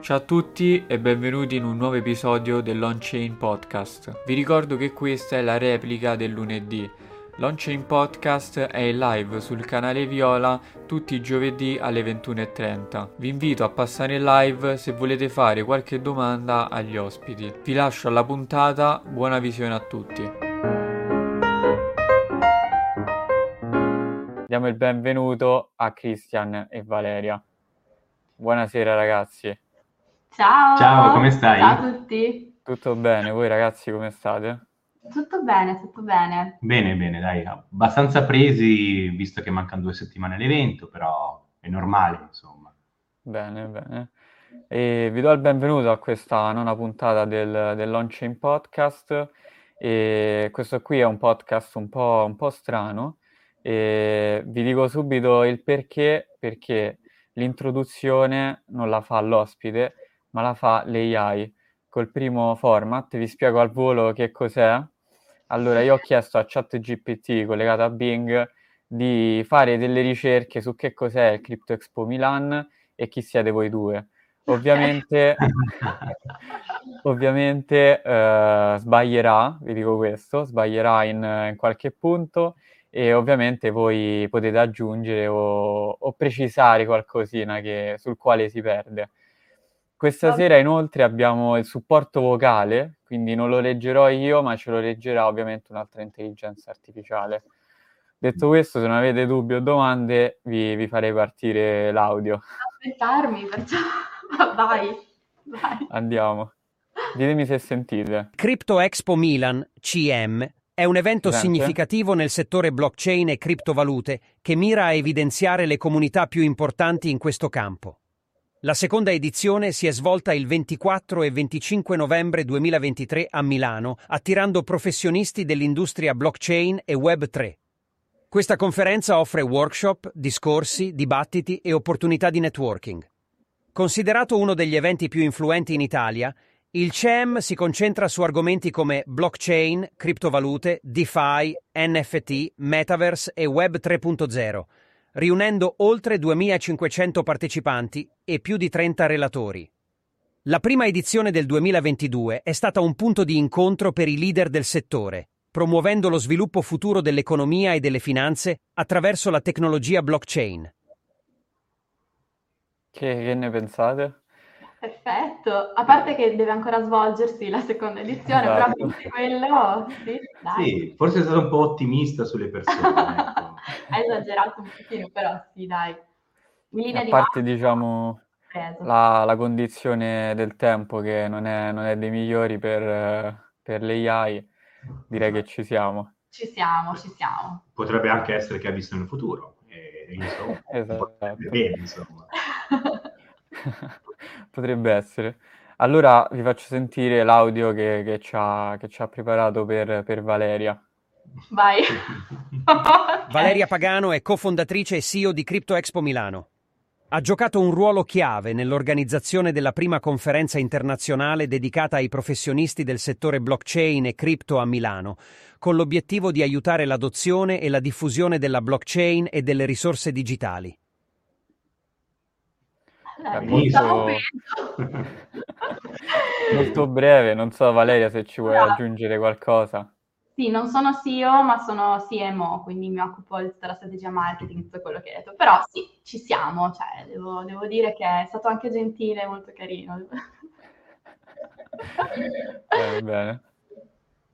Ciao a tutti e benvenuti in un nuovo episodio dell'Onchain Podcast. Vi ricordo che questa è la replica del lunedì. L'Onchain Podcast è in live sul canale Viola tutti i giovedì alle 21.30. Vi invito a passare in live se volete fare qualche domanda agli ospiti. Vi lascio alla puntata, buona visione a tutti. Diamo il benvenuto a Cristian e Valeria. Buonasera ragazzi. Ciao. Ciao, come stai? Ciao a tutti. Tutto bene? Voi ragazzi come state? Tutto bene, tutto bene. Bene, bene, dai, abbastanza presi visto che mancano due settimane all'evento, però è normale, insomma. Bene, bene. E vi do il benvenuto a questa nona puntata del, del Launching Podcast. E questo qui è un podcast un po', un po' strano e vi dico subito il perché, perché l'introduzione non la fa l'ospite, ma la fa l'AI. Col primo format vi spiego al volo che cos'è. Allora, io ho chiesto a ChatGPT collegato a Bing di fare delle ricerche su che cos'è il Crypto Expo Milan e chi siete voi due. Ovviamente, ovviamente eh, sbaglierà, vi dico questo, sbaglierà in, in qualche punto e ovviamente voi potete aggiungere o, o precisare qualcosina che, sul quale si perde. Questa sera inoltre abbiamo il supporto vocale, quindi non lo leggerò io, ma ce lo leggerà ovviamente un'altra intelligenza artificiale. Detto questo, se non avete dubbi o domande, vi, vi farei partire l'audio. Aspettarmi, perciò vai, vai. Andiamo. Ditemi se sentite. Crypto Expo Milan, CM, è un evento Presente. significativo nel settore blockchain e criptovalute che mira a evidenziare le comunità più importanti in questo campo. La seconda edizione si è svolta il 24 e 25 novembre 2023 a Milano, attirando professionisti dell'industria blockchain e Web3. Questa conferenza offre workshop, discorsi, dibattiti e opportunità di networking. Considerato uno degli eventi più influenti in Italia, il CEM si concentra su argomenti come blockchain, criptovalute, DeFi, NFT, metaverse e Web 3.0, riunendo oltre 2500 partecipanti e più di 30 relatori. La prima edizione del 2022 è stata un punto di incontro per i leader del settore, promuovendo lo sviluppo futuro dell'economia e delle finanze attraverso la tecnologia blockchain. Che, che ne pensate? Perfetto, a parte che deve ancora svolgersi la seconda edizione, Esatto. però per quello, sì, dai, Sì, forse è stato un po' ottimista sulle persone. ecco. hai esagerato un pochino, però sì, dai. A di parte, massima, diciamo, la, la condizione del tempo che non è, non è dei migliori per, per le AI, direi che ci siamo. Ci siamo, ci siamo. Potrebbe anche essere che ha visto nel futuro. E, insomma, Esatto. bene, insomma. Potrebbe essere. Allora vi faccio sentire l'audio che, che ci ha, che ci ha preparato per, per Valeria. Vai. Valeria Pagano è cofondatrice e CEO di Crypto Expo Milano. Ha giocato un ruolo chiave nell'organizzazione della prima conferenza internazionale dedicata ai professionisti del settore blockchain e cripto a Milano, con l'obiettivo di aiutare l'adozione e la diffusione della blockchain e delle risorse digitali. Allora, È iniziamo molto-. Molto breve, non so Valeria se ci vuoi Bravo. aggiungere qualcosa. Sì, non sono CEO, ma sono CMO, quindi mi occupo di tutta la strategia marketing, tutto quello che hai detto. Però sì, ci siamo, cioè, devo, devo dire che è stato anche gentile, molto carino. Eh, bene.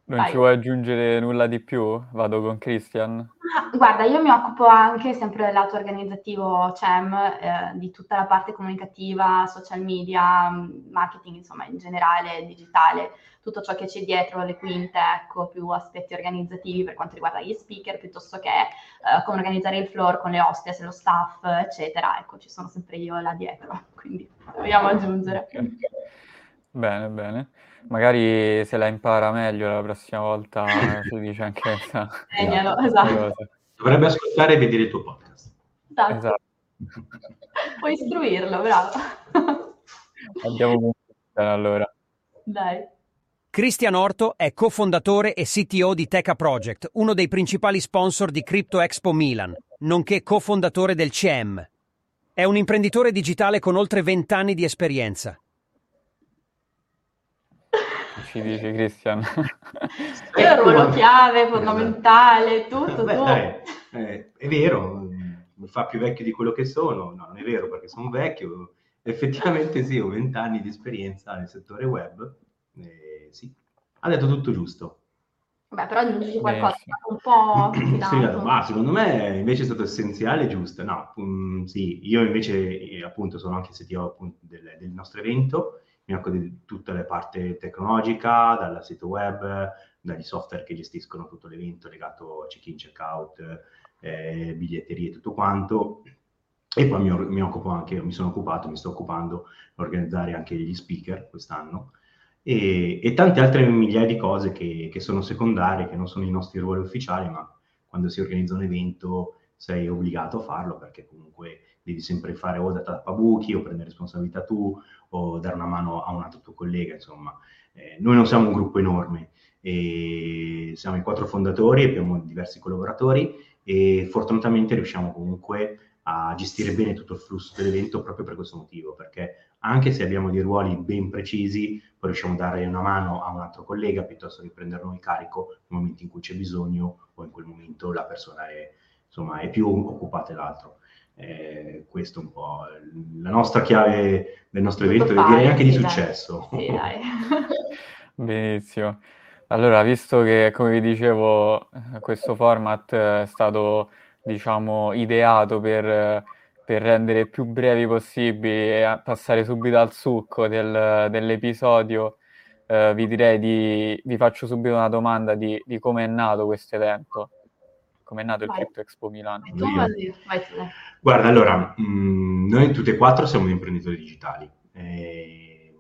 Non Vai. ci vuoi aggiungere nulla di più? Vado con Christian. Guarda, io mi occupo anche sempre del lato organizzativo CEM, eh, di tutta la parte comunicativa, social media, mh, marketing, insomma, in generale, digitale, tutto ciò che c'è dietro le quinte, ecco, più aspetti organizzativi per quanto riguarda gli speaker, piuttosto che eh, come organizzare il floor con le hostess, lo staff, eccetera. Ecco, ci sono sempre io là dietro, quindi dobbiamo aggiungere. Ok. Bene, bene. Magari se la impara meglio la prossima volta si dice anche questa Segnalo, esatto. Dovrebbe ascoltare e vedere il tuo podcast. esatto. Esatto. Puoi istruirlo, bravo. Andiamo allora. Dai. Christian Orto è cofondatore e CTO di Teca Project, uno dei principali sponsor di Crypto Expo Milan, nonché cofondatore del CEM. È un imprenditore digitale con oltre 20 anni di esperienza. Ci dici Cristian? Io il ruolo chiave, fondamentale, tutto Beh, tu. dai, eh, è vero, mi fa più vecchio di quello che sono, no, non è vero perché sono vecchio, effettivamente sì, ho vent'anni di esperienza nel settore web, eh, sì, ha detto tutto giusto. Beh, però aggiungi qualcosa, Benissimo. un po' Sì, ma secondo me invece è stato essenziale e giusto. No, mm, sì, io invece eh, appunto sono anche CTO appunto, del, del nostro evento, mi occupo di tutta la parte tecnologica, dal sito web, dagli software che gestiscono tutto l'evento legato a check-in, check-out, eh, biglietterie e tutto quanto. E poi mi, mi occupo anche, mi sono occupato, mi sto occupando di organizzare anche gli speaker quest'anno e, e tante altre migliaia di cose che, che sono secondarie, che non sono i nostri ruoli ufficiali, ma quando si organizza un evento sei obbligato a farlo perché comunque devi sempre fare o da tappabuchi o prendere responsabilità tu o dare una mano a un altro tuo collega, insomma. Eh, noi non siamo un gruppo enorme, e siamo i quattro fondatori, abbiamo diversi collaboratori e fortunatamente riusciamo comunque a gestire bene tutto il flusso dell'evento proprio per questo motivo, perché anche se abbiamo dei ruoli ben precisi, poi riusciamo a dare una mano a un altro collega piuttosto che prendere noi carico nel momento in cui c'è bisogno o in quel momento la persona è, insomma, è più occupata dell'altro. Eh, questo è un po' la nostra chiave del nostro Tutto evento e fare, direi anche di dai. successo. Sì, dai. Benissimo. Allora, visto che, come vi dicevo, questo format è stato, diciamo, ideato per, per rendere più brevi possibili e passare subito al succo del- dell'episodio, eh, vi direi di, vi faccio subito una domanda di, di come è nato questo evento, come è nato il Vai. Crypto Expo Milano. Vai tu, vai. Guarda, allora, mh, noi tutti e quattro siamo imprenditori digitali eh,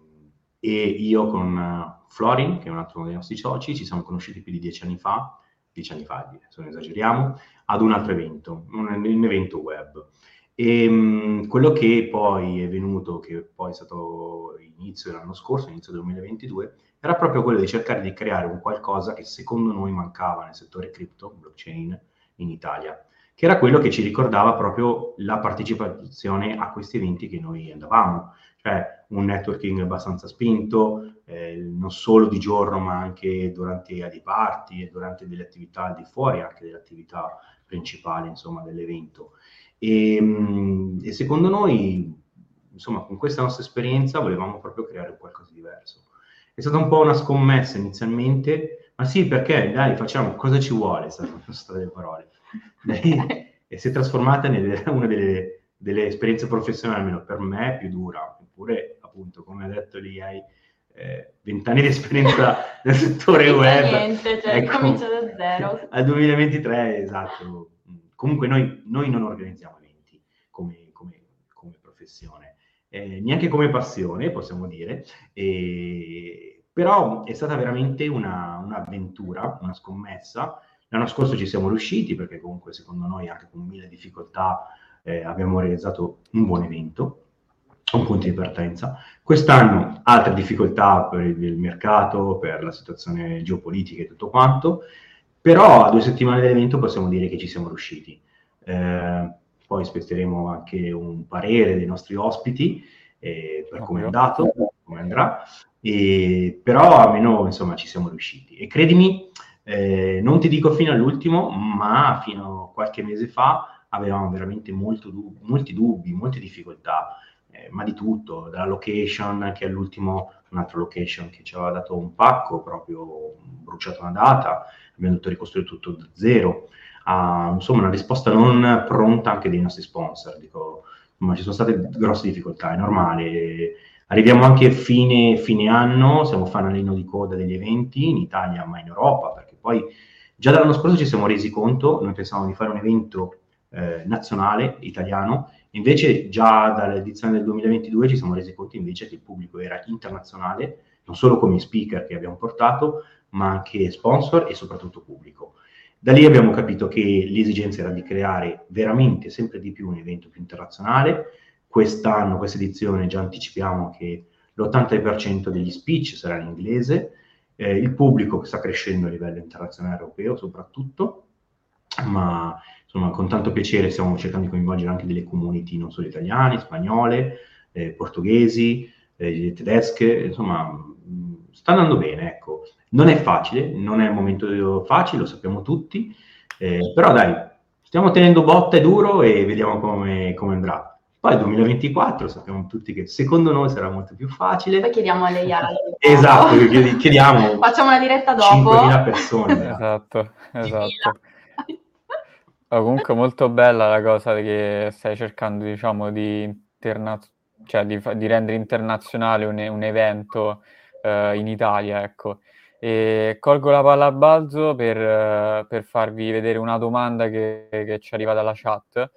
e io con eh, Florin, che è un altro dei nostri soci, ci siamo conosciuti più di dieci anni fa, dieci anni fa, se non esageriamo, ad un altro evento, un, un evento web. E mh, quello che poi è venuto, che poi è stato inizio dell'anno scorso, inizio del 2022, era proprio quello di cercare di creare un qualcosa che secondo noi mancava nel settore cripto, blockchain, in Italia che era quello che ci ricordava proprio la partecipazione a questi eventi che noi andavamo, cioè un networking abbastanza spinto, eh, non solo di giorno ma anche durante dei party e durante delle attività al di fuori anche delle attività principali insomma dell'evento. E, mh, e secondo noi, insomma, con questa nostra esperienza volevamo proprio creare qualcosa di diverso. È stata un po' una scommessa inizialmente, ma sì, perché dai, facciamo cosa ci vuole, sono state le parole. E si è trasformata in una delle, delle, esperienze professionali, almeno per me, più dura. Eppure, appunto, come ha detto lì, hai vent'anni di esperienza nel settore web. Niente, cioè, Ecco, comincia da zero. Al 2023, esatto. Comunque noi, noi non organizziamo eventi come, come, come professione, eh, neanche come passione, possiamo dire. E, però è stata veramente una, un'avventura, una scommessa. L'anno scorso ci siamo riusciti perché comunque secondo noi anche con mille difficoltà eh, abbiamo realizzato un buon evento, un punto di partenza. Quest'anno altre difficoltà per il mercato, per la situazione geopolitica e tutto quanto, però a due settimane dell'evento possiamo dire che ci siamo riusciti. Eh, poi aspetteremo anche un parere dei nostri ospiti eh, per come è andato, come andrà, e, però almeno insomma ci siamo riusciti. E credimi, eh, non ti dico fino all'ultimo, ma fino a qualche mese fa avevamo veramente dub- molti dubbi, molte difficoltà, eh, ma di tutto, dalla location che all'ultimo, un'altra location che ci aveva dato un pacco, proprio bruciato una data, abbiamo dovuto ricostruire tutto da zero, a, insomma una risposta non pronta anche dei nostri sponsor, dico, ma ci sono state grosse difficoltà, è normale. Arriviamo anche a fine, fine anno, siamo fanalino di coda degli eventi in Italia, ma in Europa, perché poi già dall'anno scorso ci siamo resi conto, noi pensavamo di fare un evento eh, nazionale, italiano, invece già dall'edizione del 2022 ci siamo resi conto invece che il pubblico era internazionale, non solo come speaker che abbiamo portato, ma anche sponsor e soprattutto pubblico. Da lì abbiamo capito che l'esigenza era di creare veramente sempre di più un evento più internazionale. Quest'anno, questa edizione, già anticipiamo che l'80% degli speech sarà in inglese, eh, il pubblico sta crescendo a livello internazionale europeo soprattutto, ma insomma con tanto piacere stiamo cercando di coinvolgere anche delle community non solo italiane, spagnole, eh, portoghesi, eh, tedesche, insomma sta andando bene, ecco. Non è facile, non è il momento facile, lo sappiamo tutti, eh, però dai, stiamo tenendo botta e duro e vediamo come, come andrà. Poi 2024 sappiamo tutti che secondo noi sarà molto più facile. Poi chiediamo alle altri. Esatto, chiediamo. Facciamo una diretta dopo. 5.000 persone. esatto, esatto. Oh, comunque molto bella la cosa che stai cercando, diciamo, di, interna- cioè di, di rendere internazionale un, un evento uh, in Italia, ecco. E colgo la palla a balzo per, uh, per farvi vedere una domanda che, che ci arriva dalla chat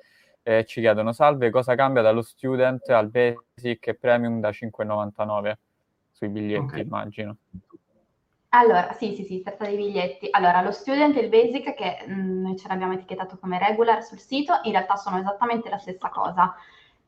eh, ci chiedono salve, cosa cambia dallo student al basic e premium da 5,99 sui biglietti, okay. immagino. Allora, sì, sì, sì, si tratta dei biglietti. Allora, lo student e il basic, che mh, mm, noi ce l'abbiamo etichettato come regular sul sito, in realtà sono esattamente la stessa cosa.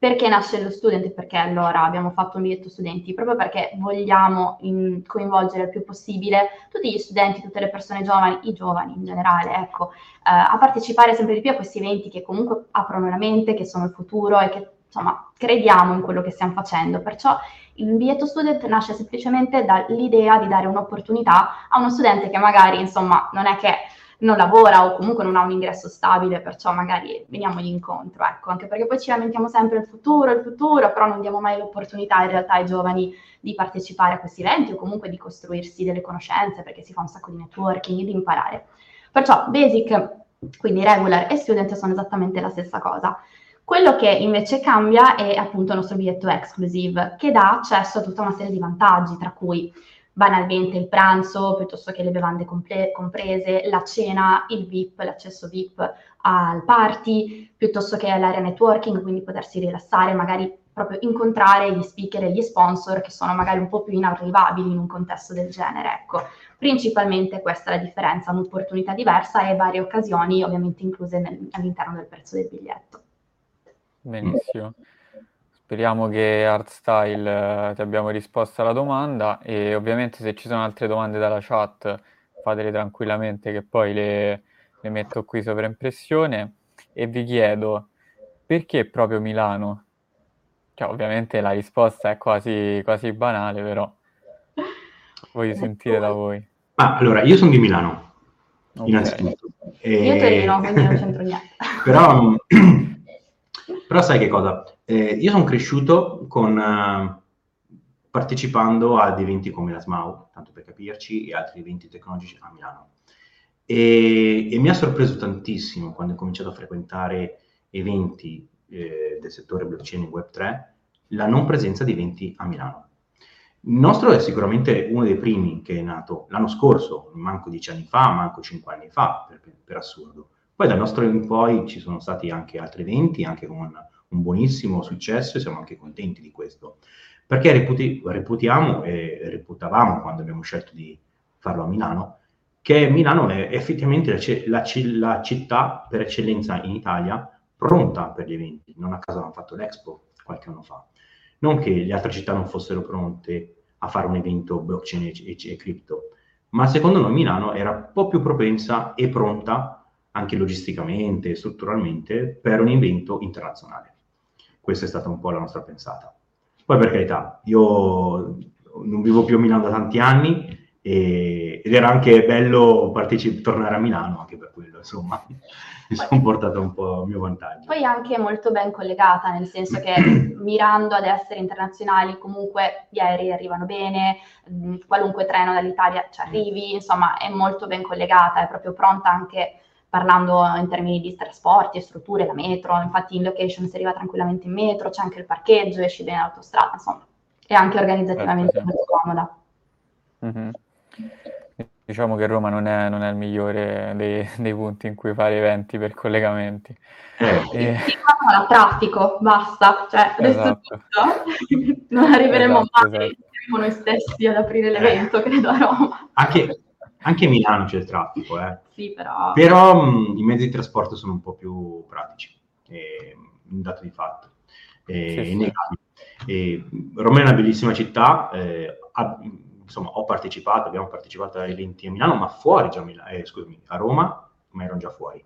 Perché nasce lo student perché allora abbiamo fatto un biglietto studenti? Proprio perché vogliamo in, coinvolgere il più possibile tutti gli studenti, tutte le persone giovani, i giovani in generale, ecco, eh, a partecipare sempre di più a questi eventi che comunque aprono la mente, che sono il futuro e che insomma crediamo in quello che stiamo facendo. Perciò il biglietto student nasce semplicemente dall'idea di dare un'opportunità a uno studente che magari insomma non è che non lavora o comunque non ha un ingresso stabile, perciò magari veniamogli incontro, ecco, anche perché poi ci lamentiamo sempre il futuro, il futuro, però non diamo mai l'opportunità in realtà ai giovani di partecipare a questi eventi o comunque di costruirsi delle conoscenze, perché si fa un sacco di networking e di imparare. Perciò basic, quindi regular e student sono esattamente la stessa cosa. Quello che invece cambia è appunto il nostro biglietto exclusive, che dà accesso a tutta una serie di vantaggi, tra cui banalmente il pranzo piuttosto che le bevande comple- comprese, la cena, il VIP, l'accesso VIP al party, piuttosto che l'area networking, quindi potersi rilassare, magari proprio incontrare gli speaker e gli sponsor che sono magari un po' più inarrivabili in un contesto del genere. Ecco, principalmente questa è la differenza, un'opportunità diversa e varie occasioni ovviamente incluse nel, all'interno del prezzo del biglietto. Benissimo. Speriamo che Artstyle eh, ti abbiamo risposto alla domanda e ovviamente se ci sono altre domande dalla chat fatele tranquillamente che poi le, le metto qui sopra impressione e vi chiedo perché proprio Milano? Cioè, ovviamente la risposta è quasi, quasi banale, però voglio sentire da voi. Ah, allora, io sono di Milano, okay. innanzitutto. E... Io Torino, quindi non c'entro niente. però, però sai che cosa? Eh, io sono cresciuto con, uh, partecipando ad eventi come la SMAU, tanto per capirci, e altri eventi tecnologici a Milano. E, e mi ha sorpreso tantissimo quando ho cominciato a frequentare eventi eh, del settore blockchain e Web3, la non presenza di eventi a Milano. Il nostro è sicuramente uno dei primi che è nato l'anno scorso, manco dieci anni fa, manco cinque anni fa, per, per assurdo. Poi dal nostro in poi ci sono stati anche altri eventi, anche con un buonissimo successo e siamo anche contenti di questo. Perché reputi, reputiamo e reputavamo quando abbiamo scelto di farlo a Milano, che Milano è effettivamente la, la, la città per eccellenza in Italia pronta per gli eventi. Non a caso hanno fatto l'Expo qualche anno fa. Non che le altre città non fossero pronte a fare un evento blockchain e, e, e cripto, ma secondo noi Milano era un po' più propensa e pronta anche logisticamente e strutturalmente per un evento internazionale. Questa è stata un po' la nostra pensata. Poi per carità, io non vivo più a Milano da tanti anni e, ed era anche bello partecip- tornare a Milano anche per quello, insomma, mi sono portato un po' a mio vantaggio. Poi anche molto ben collegata, nel senso che mirando ad essere internazionali comunque gli aerei arrivano bene, qualunque treno dall'Italia ci arrivi, insomma è molto ben collegata, è proprio pronta anche parlando in termini di trasporti e strutture, la metro, infatti in location si arriva tranquillamente in metro, c'è anche il parcheggio, esci bene l'autostrada, insomma, è anche organizzativamente certo, molto comoda. Mm-hmm. Diciamo che Roma non è, non è il migliore dei, dei, punti in cui fare eventi per collegamenti. Eh. E... Sì, ma traffico, basta, cioè adesso esatto. non arriveremo esatto, mai, esatto. noi stessi ad aprire l'evento, credo a Roma. Anche, anche a Milano c'è il traffico, eh. Sì, però... Però mh, i mezzi di trasporto sono un po' più pratici, è un dato di fatto, è sì, innegabile. E, Roma è una bellissima città, eh, ha, insomma, ho partecipato, abbiamo partecipato a eventi a Milano, ma fuori già a, Milano, eh, scusami, a Roma, ma erano già fuori.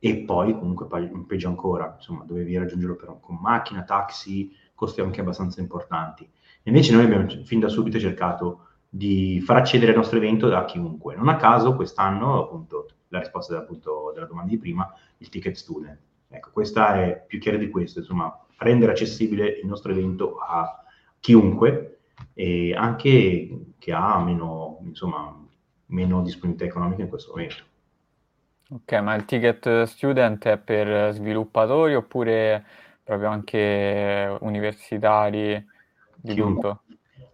E poi comunque peggio ancora, insomma, dovevi raggiungerlo per, con macchina, taxi, costi anche abbastanza importanti. Invece noi abbiamo fin da subito cercato di far accedere al nostro evento a chiunque. Non a caso quest'anno, appunto, la risposta appunto, della domanda di prima, il ticket student. Ecco, questa è più chiara di questo, insomma, rendere accessibile il nostro evento a chiunque e anche che ha meno, insomma, meno disponibilità economica in questo momento. Ok, ma il ticket student è per sviluppatori oppure proprio anche universitari di Chiunque. tutto?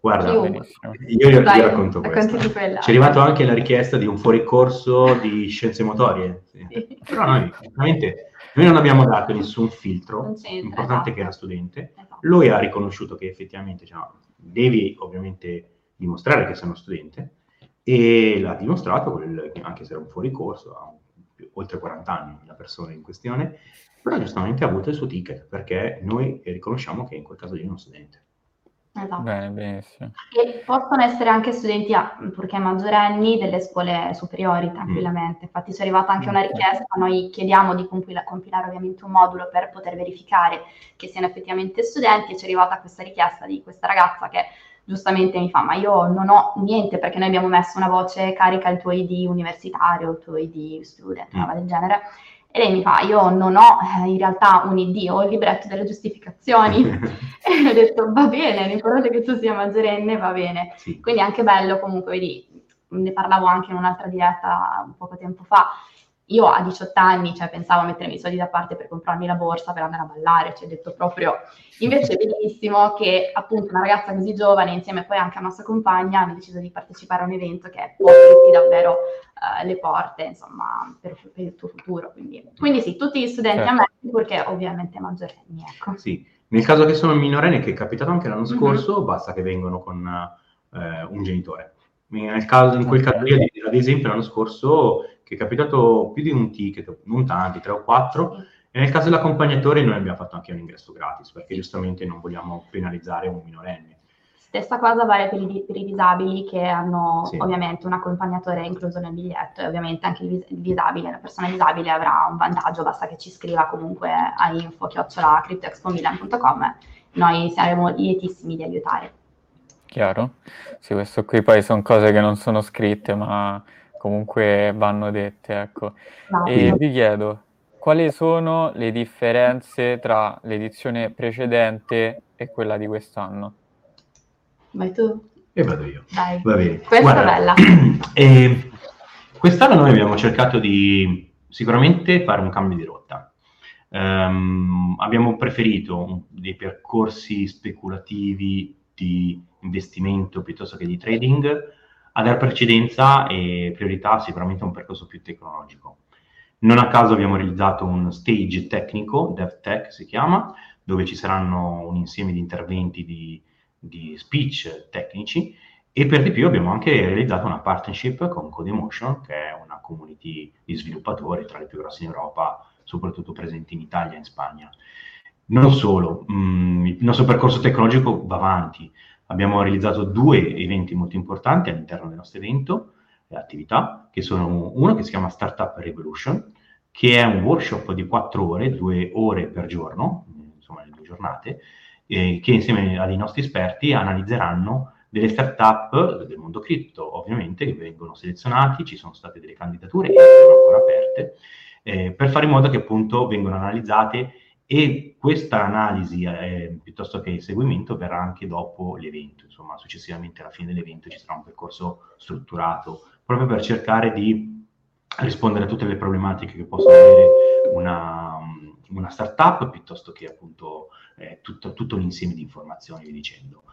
Guarda, Chiunque. io vi racconto questo. Ci è arrivato anche la richiesta di un fuoricorso di scienze motorie. sì. Sì. Però noi, veramente, noi non abbiamo dato nessun filtro, l'importante è esatto. che era studente. Esatto. Lui ha riconosciuto che effettivamente cioè, devi ovviamente dimostrare che sei uno studente e l'ha dimostrato, anche se era un fuoricorso, ha oltre 40 anni la persona in questione, però giustamente ha avuto il suo ticket perché noi riconosciamo che in quel caso lì è uno studente. Esatto. Bene, benissimo. E possono essere anche studenti, a- purché maggiorenni, delle scuole superiori, tranquillamente. Infatti ci è arrivata anche una Ok. richiesta, noi chiediamo di compila- compilare ovviamente un modulo per poter verificare che siano effettivamente studenti e ci è arrivata questa richiesta di questa ragazza che giustamente mi fa, ma io non ho niente perché noi abbiamo messo una voce carica il tuo ID universitario, il tuo ID student, una Mm. roba del genere. E lei mi fa, io non ho eh, in realtà un ID, ho il libretto delle giustificazioni. E ho detto, va bene, l'importante è che tu sia maggiorenne, va bene. Sì. Quindi è anche bello comunque, vedi, ne parlavo anche in un'altra diretta un poco tempo fa, io a 18 anni, cioè, pensavo a mettermi i soldi da parte per comprarmi la borsa per andare a ballare, cioè, ho detto proprio, invece è bellissimo che appunto una ragazza così giovane, insieme poi anche a nostra compagna, hanno deciso di partecipare a un evento che può aprirti davvero eh, le porte, insomma, per, per il tuo futuro. Quindi, quindi sì, tutti gli studenti Certo. a me, purché ovviamente maggiorenni, ecco. Sì, nel caso che sono minorenni, che è capitato anche l'anno Mhm. scorso, basta che vengano con eh, un genitore. Nel caso, in quel caso ad esempio, l'anno scorso, che è capitato più di un ticket, non tanti, tre o quattro, e nel caso dell'accompagnatore noi abbiamo fatto anche un ingresso gratis, perché giustamente non vogliamo penalizzare un minorenne. Stessa cosa vale per i, per i disabili che hanno Sì. ovviamente un accompagnatore incluso nel biglietto e ovviamente anche il, disabile, la persona disabile avrà un vantaggio, basta che ci scriva comunque a info-cryptoexpomilan.com noi saremo lietissimi di aiutare. Chiaro? Sì, questo qui poi sono cose che non sono scritte, ma comunque vanno dette, ecco. No, E vi chiedo, quali sono le differenze tra l'edizione precedente e quella di quest'anno? Vai tu, E vado io. dai. Va bene. Questa è bella. eh, quest'anno noi abbiamo cercato di sicuramente fare un cambio di rotta. Ehm, abbiamo preferito dei percorsi speculativi di investimento piuttosto che di trading a dar precedenza e priorità sicuramente a un percorso più tecnologico. Non a caso abbiamo realizzato un stage tecnico, DevTech si chiama, dove ci saranno un insieme di interventi di, di speech tecnici e per di più abbiamo anche realizzato una partnership con Codemotion, che è una community di sviluppatori tra le più grosse in Europa, soprattutto presenti in Italia e in Spagna. Non solo, mh, il nostro percorso tecnologico va avanti. Abbiamo realizzato due eventi molto importanti all'interno del nostro evento, attività, che sono uno che si chiama Startup Revolution, che è un workshop di quattro ore, due ore per giorno, insomma le due giornate, eh, che insieme ai nostri esperti analizzeranno delle startup del mondo cripto, ovviamente, che vengono selezionati, ci sono state delle candidature che sono ancora aperte, eh, per fare in modo che appunto vengano analizzate e questa analisi, eh, piuttosto che il seguimento, verrà anche dopo l'evento, insomma, successivamente alla fine dell'evento ci sarà un percorso strutturato, proprio per cercare di rispondere a tutte le problematiche che possono avere una, una startup, piuttosto che appunto eh, tutto, tutto un di informazioni, vi dicendo.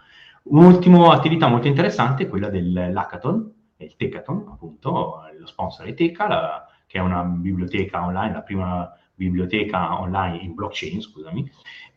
Un'ultima attività molto interessante è quella dell'hackathon, il Tecathon, appunto, lo sponsor è Teca, la- che è una biblioteca online, la prima biblioteca online in blockchain, scusami,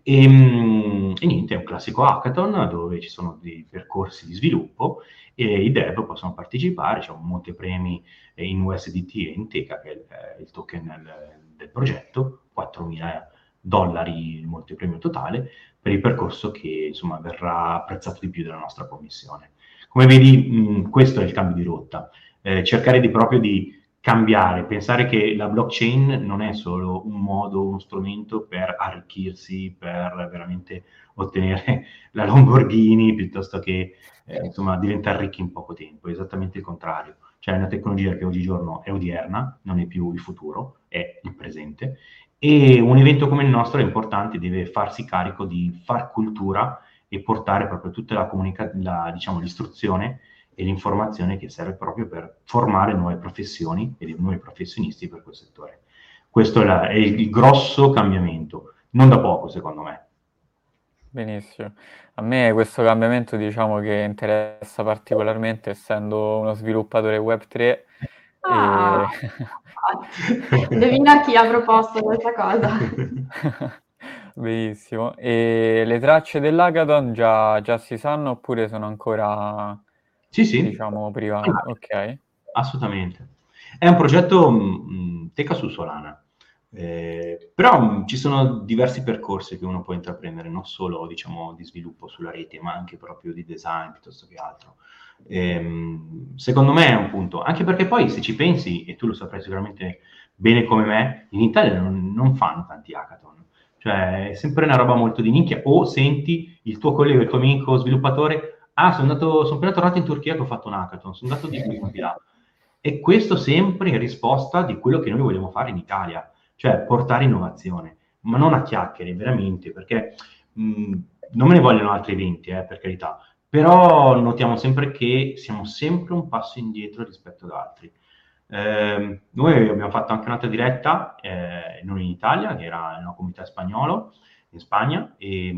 e, mm, e niente, è un classico hackathon dove ci sono dei percorsi di sviluppo e i dev possono partecipare, c'è un montepremi eh, in USDT e in Teca, che è il, eh, il token del, del progetto, 4.000 dollari il montepremio totale, per il percorso che insomma verrà apprezzato di più dalla nostra commissione. Come vedi, mh, questo è il cambio di rotta, eh, cercare di proprio di cambiare, pensare che la blockchain non è solo un modo, uno strumento per arricchirsi, per veramente ottenere la Lamborghini piuttosto che eh, insomma, diventare ricchi in poco tempo, è esattamente il contrario. Cioè è una tecnologia che oggigiorno è odierna, non è più il futuro, è il presente e un evento come il nostro è importante, deve farsi carico di far cultura e portare proprio tutta la comunicazione, diciamo, l'istruzione e l'informazione che serve proprio per formare nuove professioni e nuovi professionisti per quel settore. Questo è, la, è il grosso cambiamento, non da poco secondo me. Benissimo. A me questo cambiamento diciamo che interessa particolarmente essendo uno sviluppatore Web3 ah, e... Indovina chi ha proposto questa cosa. Benissimo. E le tracce dell'hackathon già, già si sanno oppure sono ancora sì, sì. diciamo private? Ah, ok. Assolutamente. È un progetto mh, mm, teca su Solana. Eh, però mh, mm, ci sono diversi percorsi che uno può intraprendere, non solo diciamo, di sviluppo sulla rete, ma anche proprio di design piuttosto che altro. Eh, secondo me è un punto, anche perché poi se ci pensi, e tu lo saprai sicuramente bene come me, in Italia non, non fanno tanti hackathon. Cioè, è sempre una roba molto di nicchia. O senti il tuo collega, il tuo amico sviluppatore, ah, sono, andato, sono appena tornato in Turchia che ho fatto un hackathon, sono andato di qui di là. E questo sempre in risposta di quello che noi vogliamo fare in Italia, cioè portare innovazione, ma non a chiacchiere, veramente, perché mh, non me ne vogliono altri eventi, eh, per carità, però notiamo sempre che siamo sempre un passo indietro rispetto ad altri. Eh, noi abbiamo fatto anche un'altra diretta, eh, non in Italia, che era in una comunità spagnola, in Spagna, e,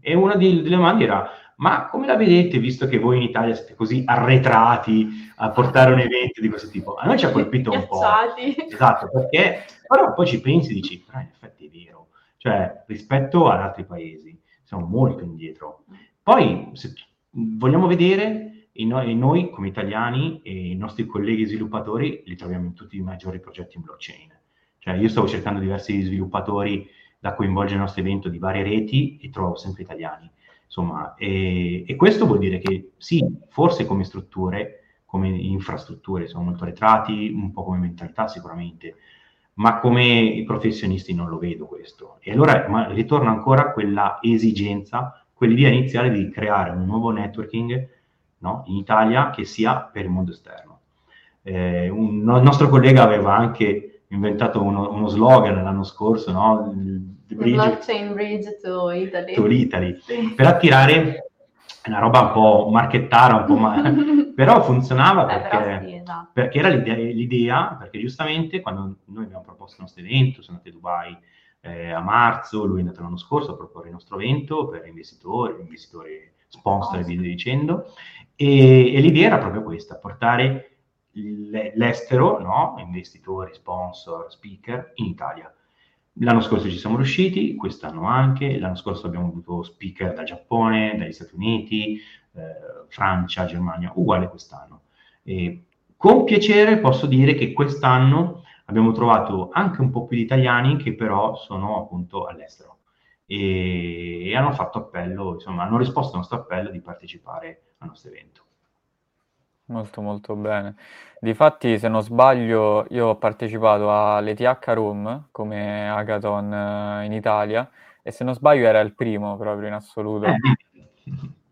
e una delle domande era, ma come la vedete, visto che voi in Italia siete così arretrati a portare un evento di questo tipo? A noi ci ha colpito un po'. Esatto, perché però poi ci pensi e dici, però in effetti è vero, cioè rispetto ad altri paesi siamo molto indietro. Poi, se vogliamo vedere e noi, noi, come italiani e i nostri colleghi sviluppatori li troviamo in tutti i maggiori progetti in blockchain. Cioè io stavo cercando diversi sviluppatori da coinvolgere nel nostro evento di varie reti e trovo sempre italiani. Insomma, e, e questo vuol dire che sì, forse come strutture, come infrastrutture sono molto arretrati, un po' come mentalità sicuramente, ma come professionisti non lo vedo questo. E allora ritorna ancora quella esigenza, quell'idea iniziale di creare un nuovo networking no? in Italia che sia per il mondo esterno. Eh, un, un, nostro collega aveva anche inventato uno, uno slogan l'anno scorso, no? The bridge, blockchain bridge to Italy, to Italy sì. per attirare una roba un po' marchettara, un po' ma... però funzionava perché, eh, però sì, esatto. perché era l'idea, l'idea, perché giustamente quando noi abbiamo proposto il nostro evento, sono andati a Dubai eh, a marzo, lui è andato l'anno scorso a proporre il nostro evento per investitori, investitori sponsor e via dicendo, e, e, l'idea era proprio questa, portare l'estero, no? investitori, sponsor, speaker, in Italia. L'anno scorso ci siamo riusciti, quest'anno anche, l'anno scorso abbiamo avuto speaker dal Giappone, dagli Stati Uniti, eh, Francia, Germania, uguale quest'anno. E con piacere posso dire che quest'anno abbiamo trovato anche un po' più di italiani che però sono appunto all'estero e, e hanno fatto appello, insomma, hanno risposto al nostro appello di partecipare al nostro evento. Molto molto bene. Difatti, se non sbaglio, io ho partecipato all'ETH Room come hackathon eh, in Italia e se non sbaglio era il primo proprio in assoluto. Eh,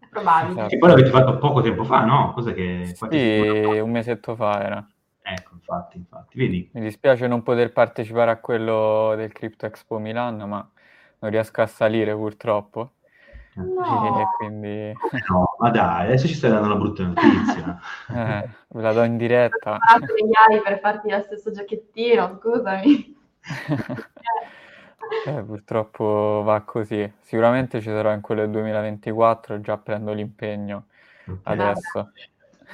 Probabile. Esatto. E poi l'avete fatto poco tempo fa, no? Cosa che... Sì, un mesetto fa era. Ecco, infatti, infatti, vedi. Mi dispiace non poter partecipare a quello del Crypto Expo Milano, ma non riesco a salire purtroppo. No. E quindi... no, ma dai, adesso ci stai dando una brutta notizia. eh, ve la do in diretta. gli per farti lo stesso giacchettino, scusami. eh, purtroppo va così. Sicuramente ci sarò in quello del 2024, già prendo l'impegno okay. adesso.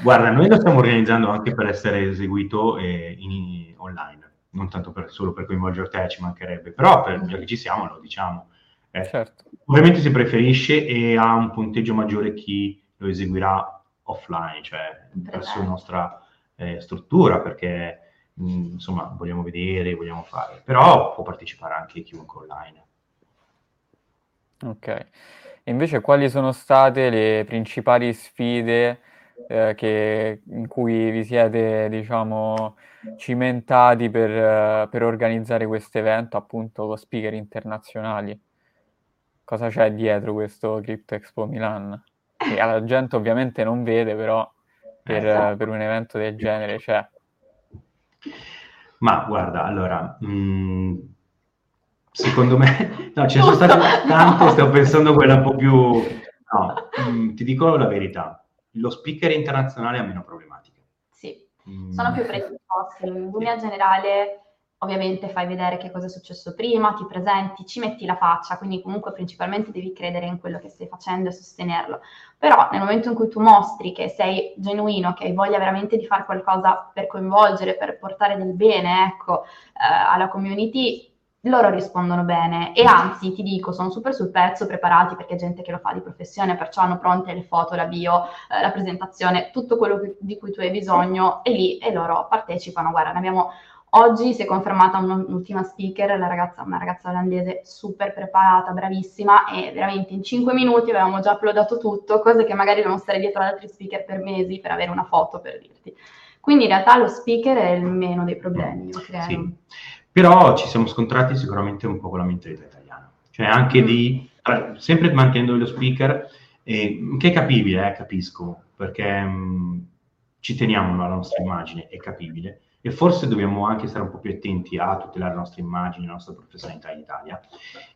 Guarda, noi lo stiamo organizzando anche per essere eseguito eh, in, online non tanto per, solo per coinvolgere te, ci mancherebbe, però per, già che ci siamo lo diciamo. Eh, certo. Ovviamente si preferisce e ha un punteggio maggiore chi lo eseguirà offline, cioè verso la nostra eh, struttura, perché mh, insomma vogliamo vedere, vogliamo fare, però può partecipare anche chiunque online. Ok. Invece quali sono state le principali sfide eh, che, in cui vi siete, diciamo, cimentati per, eh, per organizzare questo evento, appunto, con speaker internazionali. Cosa c'è dietro questo Crypto Expo Milan? Che la gente ovviamente non vede, però per, esatto. per un evento del genere c'è. Ma guarda, allora, mh, mm, secondo me, no, ce ne sono state tante, sto pensando a quella un po' più... No, mh, mm, ti dico la verità, lo speaker internazionale ha meno problematiche. Sì, mm. sono più predisposti. In linea generale ovviamente fai vedere che cosa è successo prima, ti presenti, ci metti la faccia, quindi comunque principalmente devi credere in quello che stai facendo e sostenerlo. Però nel momento in cui tu mostri che sei genuino, che hai voglia veramente di fare qualcosa per coinvolgere, per portare del bene, ecco, eh, alla community, loro rispondono bene e anzi ti dico sono super sul pezzo preparati perché è gente che lo fa di professione perciò hanno pronte le foto, la bio, eh, la presentazione, tutto quello di cui tu hai bisogno e lì e loro partecipano guarda ne abbiamo Oggi si è confermata un'ultima speaker, la ragazza, una ragazza olandese super preparata, bravissima e veramente in 5 minuti avevamo già uploadato tutto, cose che magari dobbiamo stare dietro ad altri speaker per mesi per avere una foto per dirti. Quindi in realtà lo speaker è il meno dei problemi, io credo. Sì. Però ci siamo scontrati sicuramente un po' con la mentalità italiana, cioè anche mm. di, sempre mantenendo lo speaker, eh, che è capibile, eh, capisco, perché mh, mm, ci teniamo alla nostra immagine, è capibile, e forse dobbiamo anche stare un po' più attenti a tutelare la nostra immagine, la nostra professionalità in Italia.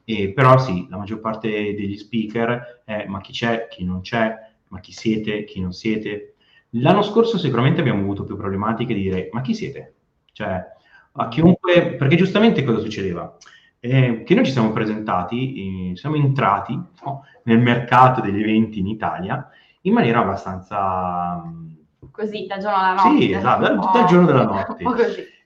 E, però sì, la maggior parte degli speaker è ma chi c'è, chi non c'è, ma chi siete, chi non siete. L'anno scorso sicuramente abbiamo avuto più problematiche di dire ma chi siete? Cioè, a chiunque, perché giustamente cosa succedeva? Eh, che noi ci siamo presentati, eh, siamo entrati no, nel mercato degli eventi in Italia in maniera abbastanza così, dal giorno alla notte. Sì, esatto, dal, dal giorno della notte.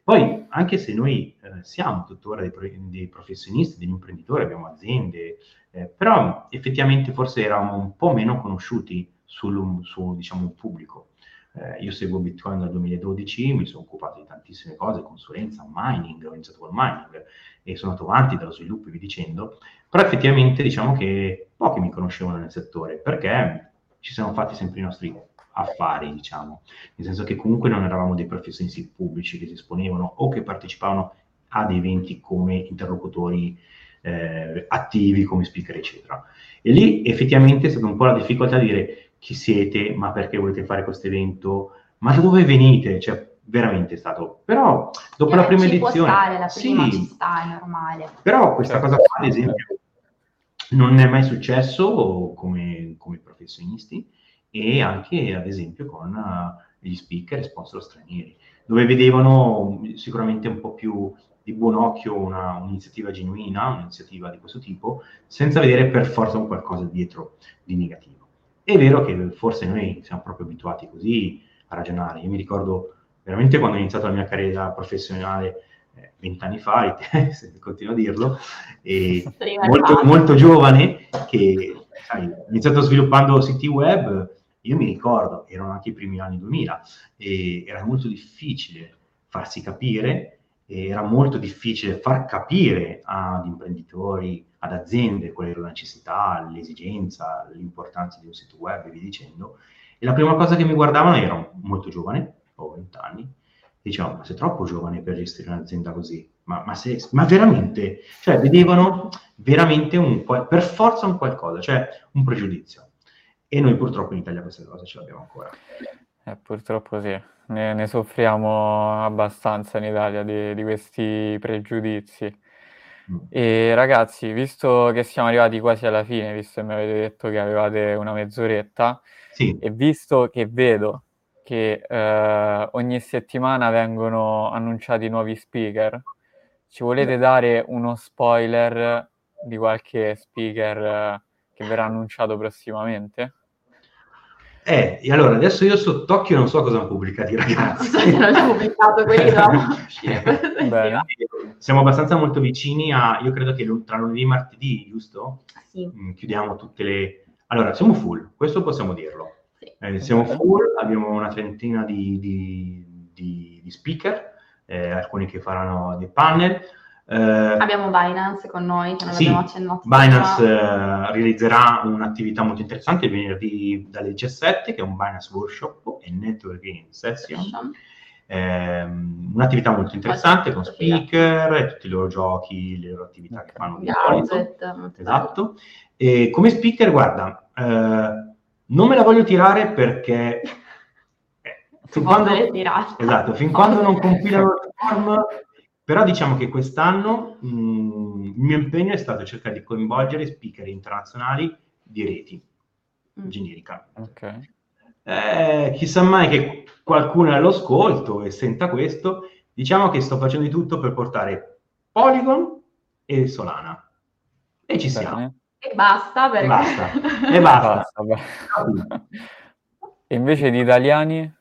Poi, anche se noi eh, siamo tuttora dei, dei, professionisti, degli imprenditori, abbiamo aziende, eh, però effettivamente forse eravamo un po' meno conosciuti sul, su, diciamo, pubblico. Eh, io seguo Bitcoin dal 2012, mi sono occupato di tantissime cose, consulenza, mining, ho iniziato col mining e sono andato avanti dallo sviluppo e vi dicendo, però effettivamente diciamo che pochi mi conoscevano nel settore perché ci siamo fatti sempre i nostri affari, diciamo, nel senso che comunque non eravamo dei professionisti pubblici che si esponevano o che partecipavano ad eventi come interlocutori eh, attivi, come speaker, eccetera. E lì effettivamente è stata un po' la difficoltà di dire chi siete, ma perché volete fare questo evento, ma da dove venite? Cioè, veramente è stato. Però dopo eh, la prima edizione... Può stare, la prima sì, ci sta, è normale. Però questa cosa qua, ad esempio, non è mai successo come, come professionisti e anche ad esempio con uh, gli speaker e sponsor stranieri, dove vedevano sicuramente un po' più di buon occhio una, un'iniziativa genuina, un'iniziativa di questo tipo, senza vedere per forza un qualcosa dietro di negativo. È vero che forse noi siamo proprio abituati così a ragionare. Io mi ricordo veramente quando ho iniziato la mia carriera professionale eh, vent'anni fa, se continuo a dirlo, e molto, molto, giovane, che sai, ho iniziato sviluppando siti web, io mi ricordo, erano anche i primi anni 2000, e era molto difficile farsi capire, era molto difficile far capire ad imprenditori, ad aziende qual era la necessità, l'esigenza, l'importanza di un sito web e via dicendo. E la prima cosa che mi guardavano ero molto giovane, ho 20 anni, dicevano, ma sei troppo giovane per gestire un'azienda così, ma, ma, se, ma veramente, cioè vedevano veramente un, per forza un qualcosa, cioè un pregiudizio. E noi purtroppo in Italia queste cose ce l'abbiamo ancora. Eh, purtroppo sì, ne, ne, soffriamo abbastanza in Italia di, di questi pregiudizi. Mm. E ragazzi, visto che siamo arrivati quasi alla fine, visto che mi avete detto che avevate una mezz'oretta, sì. e visto che vedo che eh, ogni settimana vengono annunciati nuovi speaker, ci volete dare uno spoiler di qualche speaker eh, che verrà annunciato prossimamente? Eh, e allora adesso io sott'occhio non so cosa hanno pubblicato i ragazzi. non hanno pubblicato quelli no. Siamo abbastanza molto vicini a, io credo che tra lunedì e martedì, giusto? Sì. Mm, chiudiamo tutte le... Allora, siamo full, questo possiamo dirlo. Sì. Eh, siamo full, abbiamo una trentina di, di, di, di speaker, eh, alcuni che faranno dei panel. Eh, Abbiamo Binance con noi, che non Sì, l'abbiamo accennato. Binance eh, realizzerà un'attività molto interessante il venerdì dalle 17, che è un Binance Workshop e Networking Session. Ehm, un'attività molto interessante con speaker e tutti i loro giochi, le loro attività che fanno di solito. Esatto. E come speaker, guarda, eh, non me la voglio tirare perché eh, fin quando, esatto, fin quando non compilano il form, però diciamo che quest'anno mh, il mio impegno è stato cercare di coinvolgere speaker internazionali di reti Mm. generica. Ok. Eh, chissà mai che qualcuno è all'ascolto e senta questo. Diciamo che sto facendo di tutto per portare Polygon e Solana. E ci siamo. Bene. E basta perché... Basta. E basta. Basta, basta. E invece di italiani?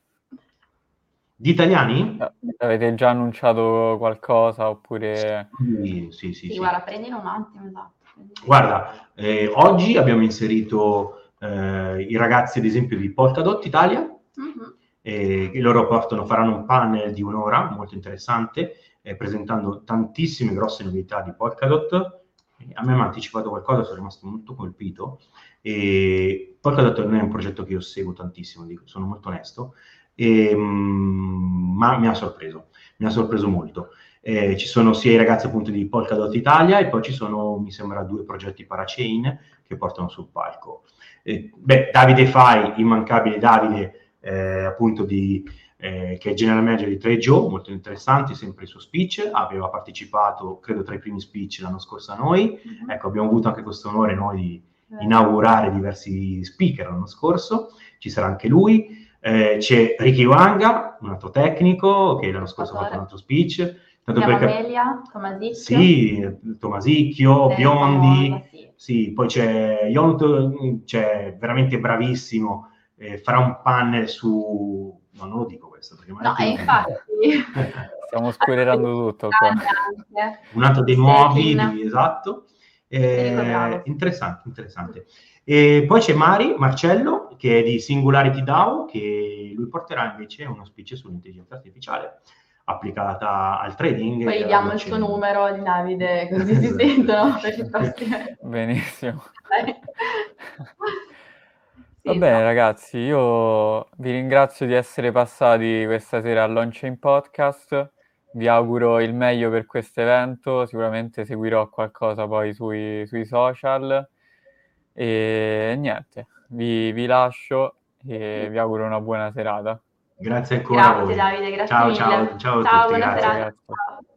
Di italiani? Eh, Avete già annunciato qualcosa oppure... Sì, sì, sì. Sì, sì. guarda, prendilo un attimo, esatto. Guarda, eh, oggi abbiamo inserito eh, i ragazzi, ad esempio, di Polkadot Italia, Mhm. e che loro portano, faranno un panel di un'ora molto interessante, eh, presentando tantissime grosse novità di Polkadot. E A me mi ha anticipato qualcosa, sono rimasto molto colpito. E Polkadot non è un progetto che io seguo tantissimo, dico, sono molto onesto, e, mm, ma mi ha sorpreso, mi ha sorpreso molto. Eh, ci sono sia i ragazzi appunto di Polkadot Italia e poi ci sono, mi sembra, due progetti parachain che portano sul palco. Eh, beh, Davide Fai, immancabile Davide, eh, appunto di, eh, che è general manager di 3Joe, molto interessante, sempre il suo speech, aveva partecipato, credo, tra i primi speech l'anno scorso a noi, Mhm. ecco, abbiamo avuto anche questo onore noi di inaugurare diversi speaker l'anno scorso, ci sarà anche lui, Eh, c'è Ricky Wanga, un altro tecnico, che l'anno scorso ha fatto un altro speech, tanto perché... Amelia, Tomasicchio. Sì, Tomasicchio, eh, Biondi, famosa, sì. sì, poi c'è Yonut, c'è veramente bravissimo, eh, farà un panel su... No, non lo dico questo, perché No, magari- e infatti... Stiamo spoilerando tutto qua. Un altro dei nuovi, di- esatto. Eh, interessante, interessante. E poi c'è Mari Marcello, che è di Singularity DAO, che lui porterà invece uno speech sull'intelligenza artificiale applicata al trading. Poi diamo il suo numero di Davide, così si sentono per il prossimo. Benissimo. Sì, Va bene no. ragazzi, io vi ringrazio di essere passati questa sera al Launching Podcast, vi auguro il meglio per questo evento, sicuramente seguirò qualcosa poi sui, sui social e niente, vi, vi lascio e vi auguro una buona serata. Grazie ancora a Grazie voi. Davide, grazie ciao, mille. ciao, ciao a Ciao, tutti, buona grazie. serata. Grazie. Ciao.